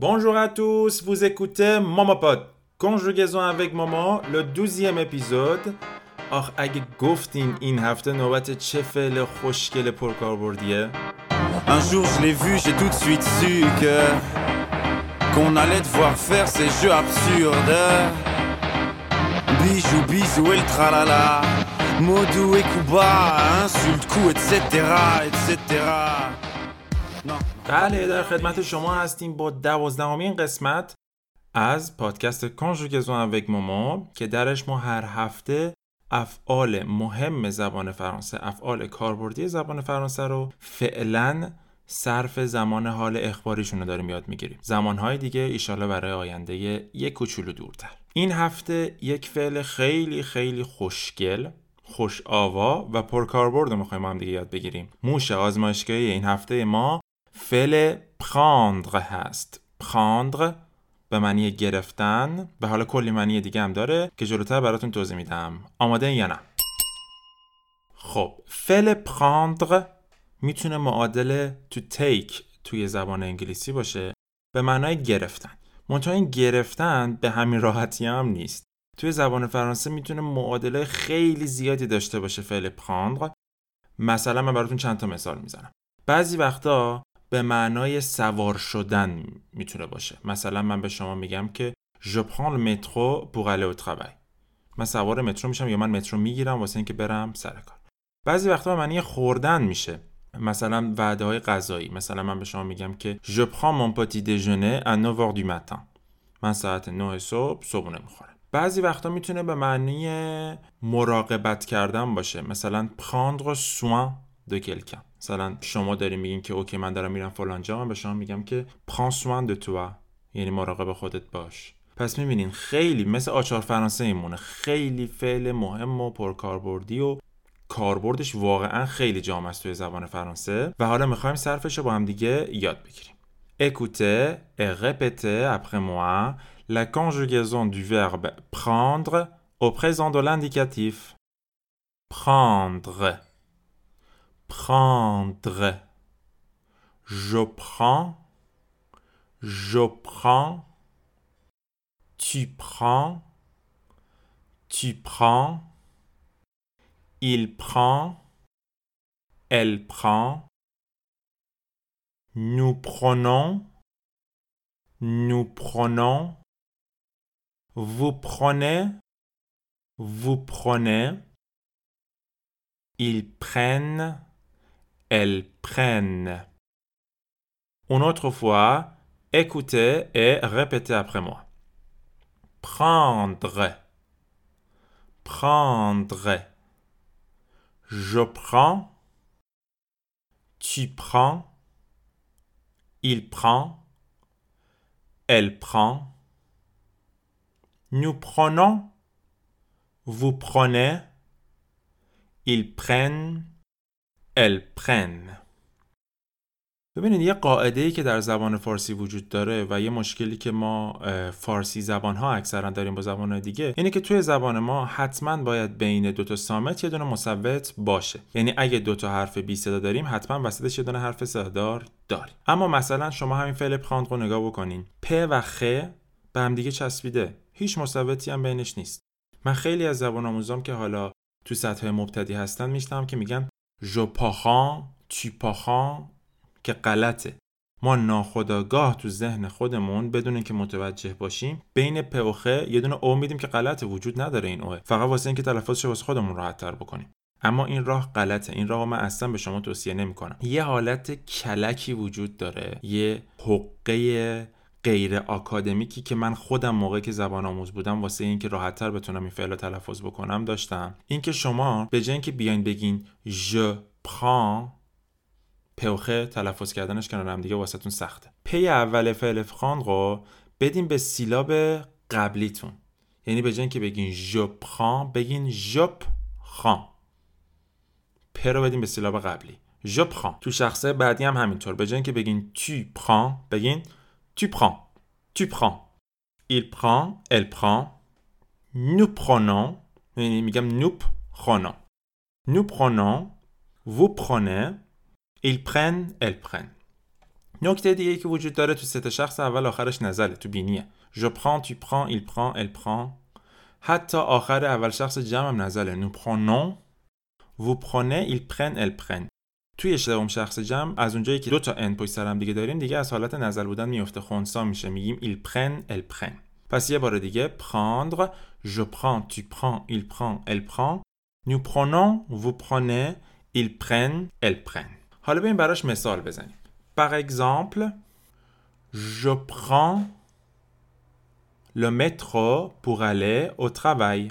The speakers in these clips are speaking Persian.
Bonjour à tous, vous écoutez Momopod Conjugaison avec Momo, le douzième épisode آخ اگه گفتیم این هفته نوبت چه فعل خوشگل پرکاربردیه Un jour je l'ai vu, j'ai tout de suite su que qu'on allait devoir faire ces jeux absurdes. Bijou, bisou et le tralala. Modou et Kuba, insulte, coup, etc. etc. بله در خدمت شما هستیم با دوازدهمین قسمت از پادکست کانژوگزون اوک مومو که درش ما هر هفته افعال مهم زبان فرانسه افعال کاربردی زبان فرانسه رو فعلا صرف زمان حال اخباریشون رو داریم یاد می‌گیریم. زمانهای دیگه ایشالا برای آینده یک کوچولو دورتر. این هفته یک فعل خیلی خیلی خوشگل خوش آوا و پرکاربرد رو می‌خوایم هم دیگه یاد بگیریم. موش آزمایشگاهی این هفته ما فعل prendre هست. prendre به معنی گرفتن. و حالا کلی معنی دیگه هم داره که جلوتر براتون توضیح میدم. آماده یا نه؟ خب فعل prendre می‌تونه معادل to take توی زبان انگلیسی باشه به معنای گرفتن. منتها این گرفتن به همین راحتی هم نیست. توی زبان فرانسه می‌تونه معادله خیلی زیادی داشته باشه فعل prendre. مثلا من براتون چند تا مثال می‌زنم. بعضی وقتا به معنای سوار شدن می‌تونه باشه. مثلا من به شما میگم که je prends le métro pour aller au travail. من سوار مترو میشم یا من مترو می‌گیرم واسه اینکه برم سر کار. بعضی وقتا به معنی خوردن میشه. مثلا وعده های غذایی. مثلا من به شما میگم که je prends mon petit déjeuner à 9h du matin. من ساعت 9 صبح صبحونه می‌خورم. بعضی وقتا می‌تونه به معنی مراقبت کردن باشه. مثلا prendre soin de quelqu'un. مثلا شما داری میگین که اوکی من دارم میرم فلان جا من به شما میگم که soin de toi یعنی مراقب خودت باش. پس می‌بینین خیلی مثل آچار فرانسه ایمونه خیلی فعل مهم و پرکاربردی و کاربردش واقعا خیلی جامع است توی زبان فرانسه. و حالا می‌خوایم صرفش رو با هم دیگه یاد بگیریم. Écoutez et répétez après moi la conjugaison du verbe prendre au présent de l'indicatif. Prendre. Je prends. Je prends. Tu prends. Tu prends. Il prend. Elle prend. Nous prenons. Nous prenons. Vous prenez. Vous prenez. Ils prennent. Elles prennent. Une autre fois, écoutez et répétez après moi. Prendre. Prendre. Je prends. Tu prends. Il prend. Elle prend. Nous prenons. Vous prenez. Ils prennent. Elles prennent. ببینید یه قاعده ای که در زبان فارسی وجود داره و یه مشکلی که ما فارسی زبان ها اکثرا داریم با زبان دیگه اینه که توی زبان ما حتما باید بین دو تا سامت یه دونه مثبت باشه. یعنی اگه دو تا حرف بی صدا داریم حتما وسطش یه دونه حرف صدادار داریم. اما مثلا شما همین فعل پراند رو نگاه بکنین. پ و خ به هم دیگه چسبیده. هیچ مثبتی هم بینش نیست. من خیلی از زبان آموزام که حالا تو سطح مبتدی هستن میشنم که میگن جو پاخان تو پاخان که غلطه. ما ناخداگاه تو ذهن خودمون بدون اینکه متوجه باشیم بین پ و خ یه دونه او میدیم که غلطه وجود نداره این اوه فقط واسه اینکه تلفظش واسه خودمون راحت تر بکنیم. اما این راه غلطه. این راه من اصلا به شما توصیه نمی‌کنم. یه حالت کلکی وجود داره. یه حقه غیر آکادمیکی که من خودم موقعی که زبان آموز بودم واسه اینکه راحتتر بتونم این فعل رو تلفظ بکنم داشتم. اینکه شما به جای اینکه بیاین بگین je prends پوخه تلفظ کردنش کنار هم دیگه واسهتون سخته. پی اول فعل فخاند رو بدین به سیلاب قبلیتون. یعنی به جای اینکه بگین je prends بگین je prends. پ رو بدین به سیلاب قبلی. je prends. تو شخصه بعدی هم همینطور. به جای اینکه بگین tu prends بگین tu prends tu prends il prend elle prend nous prenons یعنی میگم nous prenons nous prenons vous prenez ils prennent elles prennent نکته دیگه که وجود داره تو سه شخص اول آخرش نزله تو بینیه je prends tu prends il prend elle prend حتی آخر اول شخص جمع هم نزله nous prenons vous prenez ils prennent elles prennent توی سوم شخص جمع از اونجایی که دو تا ان پشت سر هم دیگه داریم دیگه از حالت نظر بودن میفته خونسا میشه میگیم ایل پرن ال پرن پس یه بار دیگه prendre je prends tu prends il prend elle prend nous prenons vous prenez ils prennent elles prennent حالا ببین براش مثال بزنیم. par exemple je prends le métro pour aller au travail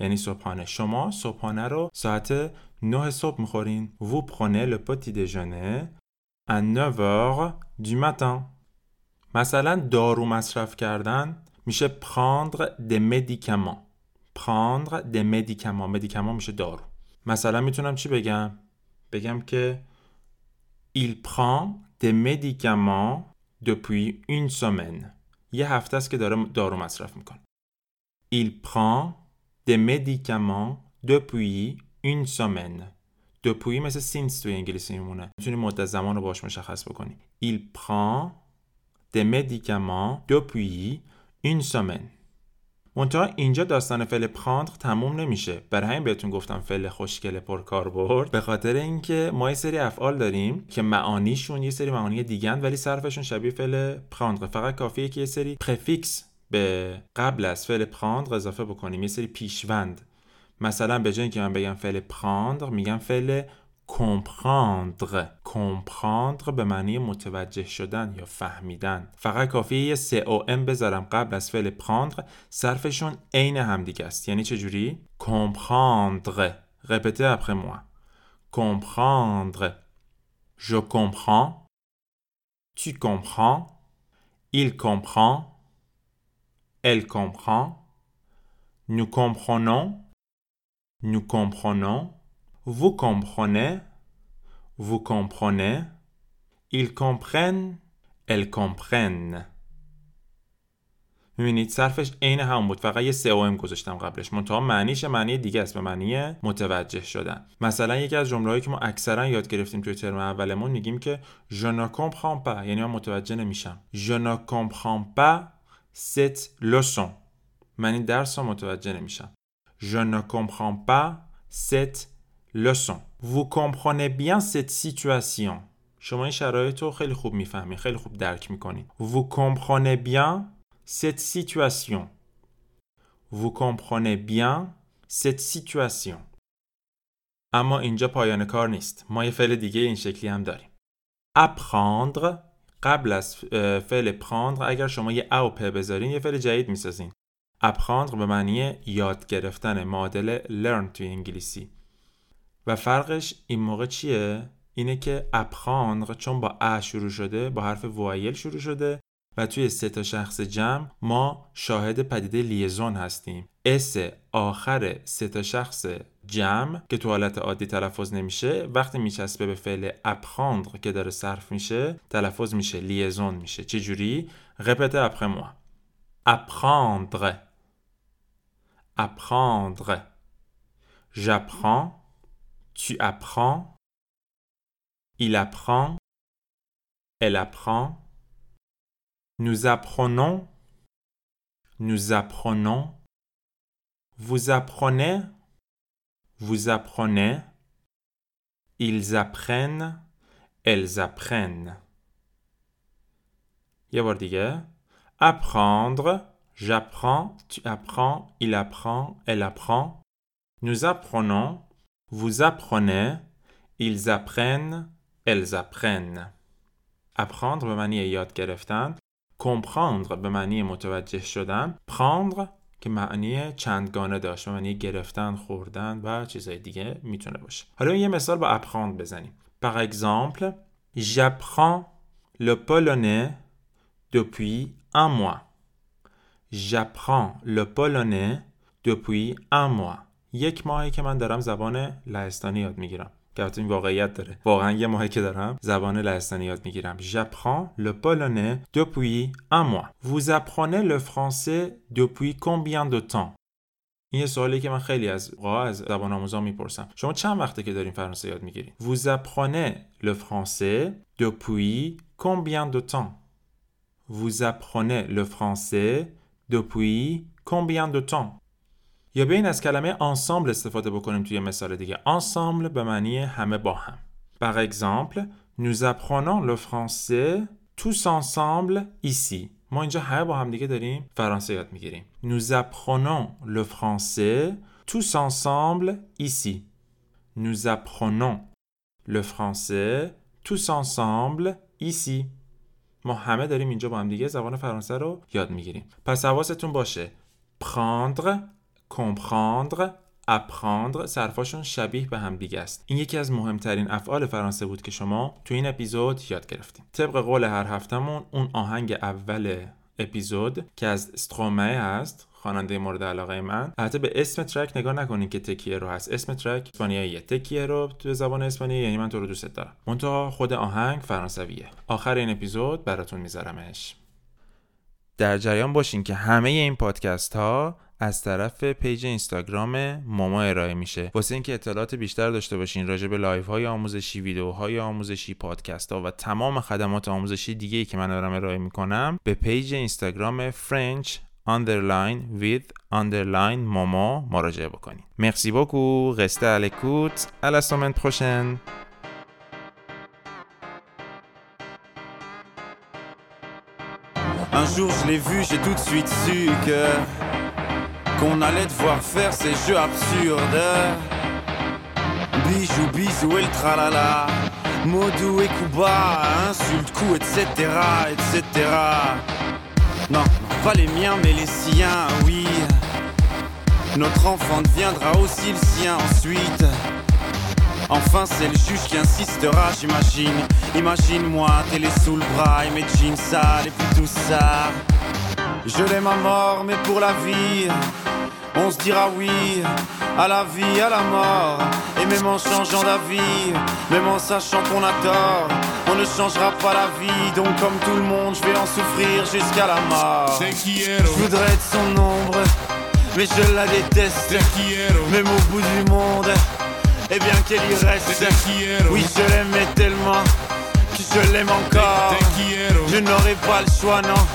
یعنی صبحانه شما صبحانه رو ساعت 9 صبح می‌خورین vous prenez le petit déjeuner à 9h du matin مثلا دارو مصرف کردن میشه prendre des médicaments prendre des médicaments médicaments میشه دارو مثلا می‌تونم چی بگم بگم که il prend des médicaments depuis une semaine یه هفته است که داره دارو مصرف می‌کنه il prend des médicaments depuis une semaine. Depuis مثل since توی انگلیسی میمونه می‌تونی مدت زمان رو باش مشخص بکنی il prend des médicaments depuis une semaine. منتها اینجا داستان فعل پراندر تموم نمیشه برای همین بهتون گفتم فعل خوشگل پر کاربرد به خاطر اینکه ما یه سری افعال داریم که معانیشون یه سری معانی دیگن ولی صرفشون شبیه فعل پراندر فقط کافیه که یه سری پرفیکس به قبل از فعل پراندر اضافه بکنیم. یه سری پیشوند. مثلا به جای اینکه من بگم فعل پراندر میگم فعل comprendre. comprendre به معنی متوجه شدن یا فهمیدن. فقط کافیه یه س او ام بذارم قبل از فعل prendre. صرفشون عین همدیگه است. یعنی چه جوری؟ comprendre. Répétez après moi. comprendre. Je comprends. Tu comprends. Il comprend. Elle comprend. Nous comprenons. Nous comprenons. Vous comprenez, vous comprenez, ils comprennent, elles comprennent. می‌بینید صرفش عین همون بود. فقط یه ام گذاشتم قبلش. منتها معنیش معنی دیگه است. به معنی متوجه شدن. مثلا یکی از جمله‌هایی که ما اکثرا یاد گرفتیم توی ترم اولمون میگیم که je ne comprends pas یعنی من متوجه نمیشم. Je ne comprends pas cette leçon من این درس رو متوجه نمیشم je ne comprends pas cette leçon Vous comprenez bien cette situation شما این شرایط رو خیلی خوب می‌فهمید خیلی خوب درک می‌کنید Vous comprenez bien cette situation Vous comprenez bien cette situation اما اینجا پایان کار نیست ما یه فعل دیگه این شکلی هم داریم apprendre قبل از فعل prendre اگر شما یه a و p بذارین یه فعل جدید می‌سازین. apprendre به معنی یاد گرفتن معادل learn توی انگلیسی. و فرقش این موقع چیه؟ اینه که apprendre چون با a شروع شده با حرف voyelle شروع شده و توی سه تا شخص جمع ما شاهد پدیده liaison هستیم. s آخر سه تا شخص جمع که تو حالت عادی تلفظ نمیشه وقتی میچسبه به فعل اپخاندر که داره صرف میشه تلفظ میشه لیزون میشه چه جوری رپته اپخه موا apprendre apprendre j'apprends Tu apprends. Il apprend. Elle apprend. Nous apprenons. Nous apprenons. Vous apprenez. Vous apprenez. Ils apprennent. Elles apprennent. Apprendre. J'apprends. Tu apprends. Il apprend. Elle apprend. Nous apprenons. Vous apprenez, ils apprennent, elles apprennent. Apprendre به معنی یاد گرفتن comprendre به معنی متوجه شدن prendre که معنی چندگانه داشت به معنی گرفتن خوردن و چیزهای دیگه می‌تونه باشه حالا یه مثال با apprendre بزنیم par exemple j'apprends le polonais depuis un mois. J'apprends le polonais depuis un mois. یک ماهی که من دارم زبان لهستانی یاد می‌گیرم. که این واقعیت داره واقعا یه ماهی که دارم زبان لهستانی یاد می‌گیرم j'apprends le polonais depuis un mois vous apprenez le français depuis combien de temps این یه سوالی که من خیلی از از زبان آموزان می‌پرسم شما چند وقته که دارین فرانسه یاد می‌گیرین vous apprenez le français depuis combien de temps vous apprenez le français depuis combien de temps یا ببین از کلمه انسامبل استفاده بکنیم توی مثال دیگه. انسامبل به معنی همه با هم. par exemple nous apprenons le français tous ensemble ما اینجا همه با هم دیگه داریم فرانسه یاد می‌گیریم. nous apprenons le français tous ensemble ici نو اپرون لو فرنسه تو سان سامبل ما همه داریم اینجا با هم دیگه زبان فرانسه رو یاد می‌گیریم. پس حواستون باشه. خاندغ comprendre apprendre صرفاشون شبیه به هم دیگه است. این یکی از مهمترین افعال فرانسه بود که شما تو این اپیزود یاد گرفتیم طبق قول هر هفتهمون اون آهنگ اول اپیزود که از استرومه هست خواننده مورد علاقه من. البته به اسم ترک نگاه نکنید که تکیه رو هست. اسم ترک اسپانیاییه. تکیه رو تو زبان اسپانیایی یعنی من تو رو دوست دارم. منتها خود آهنگ فرانسویه. آخر این اپیزود براتون میذارمش. در جریان باشین که همه این پادکست ها از طرف پیج اینستاگرام ماما ارائه میشه. واسه اینکه اطلاعات بیشتر داشته باشین راجع به live های آموزشی ویدیوهای آموزشی پادکست ها و تمام خدمات آموزشی دیگه ای که من دارم ارائه می‌کنم به پیج اینستاگرام French underline with underline ماما مراجعه بکنید مرسی l'écoute à la semaine prochaine Un jour je l'ai vu, j'ai tout de suite su que qu'on allait devoir faire ces jeux absurdes. Bijou, bisou et le tralala. Modou et Kuba, insulte, coup, etc., etc. Non, pas les miens, mais les siens, oui. Notre enfant deviendra aussi le sien ensuite. Enfin, c'est le juge qui insistera, j'imagine. Imagine-moi, télé sous le bras et mes tout ça. Je l'aime à mort, mais pour la vie, on se dira oui à la vie, à la mort. Et même en changeant d'avis, même en sachant qu'on a tort, on ne changera pas la vie. Donc, comme tout le monde, je vais en souffrir jusqu'à la mort. Je voudrais être son ombre, mais je la déteste. Même au bout du monde, et bien qu'elle y reste. Oui, je l'aimais tellement que je l'aime encore. Je n'aurai pas le choix, non,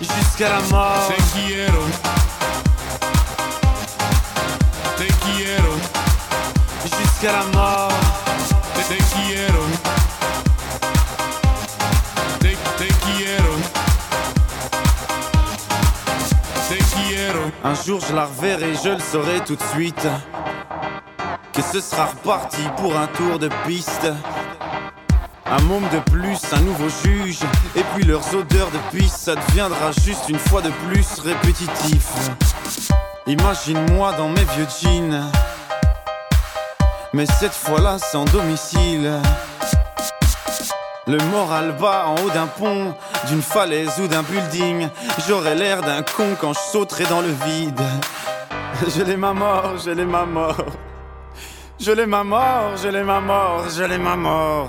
jusqu'à la mort. Un jour je la reverrai, je le saurai tout de suite. Que ce sera reparti pour un tour de piste. Un môme de plus, un nouveau juge. Et puis leurs odeurs de piste, ça deviendra juste une fois de plus répétitif. Imagine-moi dans mes vieux jeans. Mais cette fois-là sans domicile. Le moral bas en haut d'un pont, d'une falaise ou d'un building. J'aurais l'air d'un con quand je sauterai dans le vide. Je l'ai ma mort, je l'ai ma mort. Je l'ai ma mort, je l'ai ma mort, je l'ai ma mort.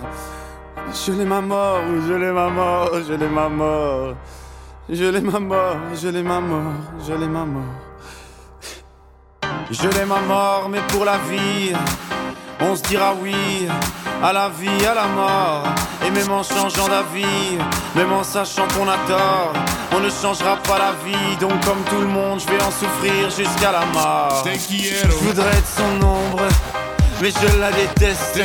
Je l'ai ma mort, je l'ai ma mort, je l'ai ma mort. Je l'ai ma mort, je l'ai ma mort, je l'ai ma mort. Je l'ai ma mort, mais pour la vie, on se dira oui à la vie, à la mort. Et même en changeant d'avis, même en sachant qu'on a tort, on ne changera pas la vie. Donc, comme tout le monde, je vais en souffrir jusqu'à la mort. Je voudrais être son ombre, mais je la déteste.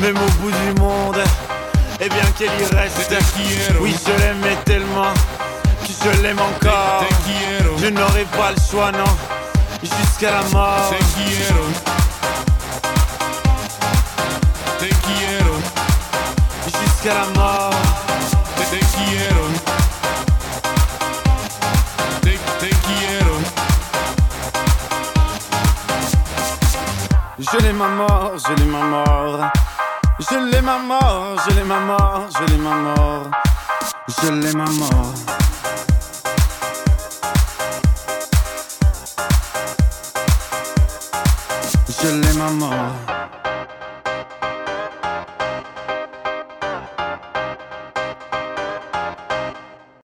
Même au bout du monde, et bien qu'elle y reste. Oui, je l'aimais tellement que je l'aime encore. Je n'aurai pas le choix, non, jusqu'à la mort. Jusqu'à la mort. Te, te quiero. Te, te quiero. Je l'ai ma mort, je l'ai ma mort. Je l'ai ma mort, je l'ai ma mort, je l'ai ma mort. je l'aime à mort. Je l'aime à mort.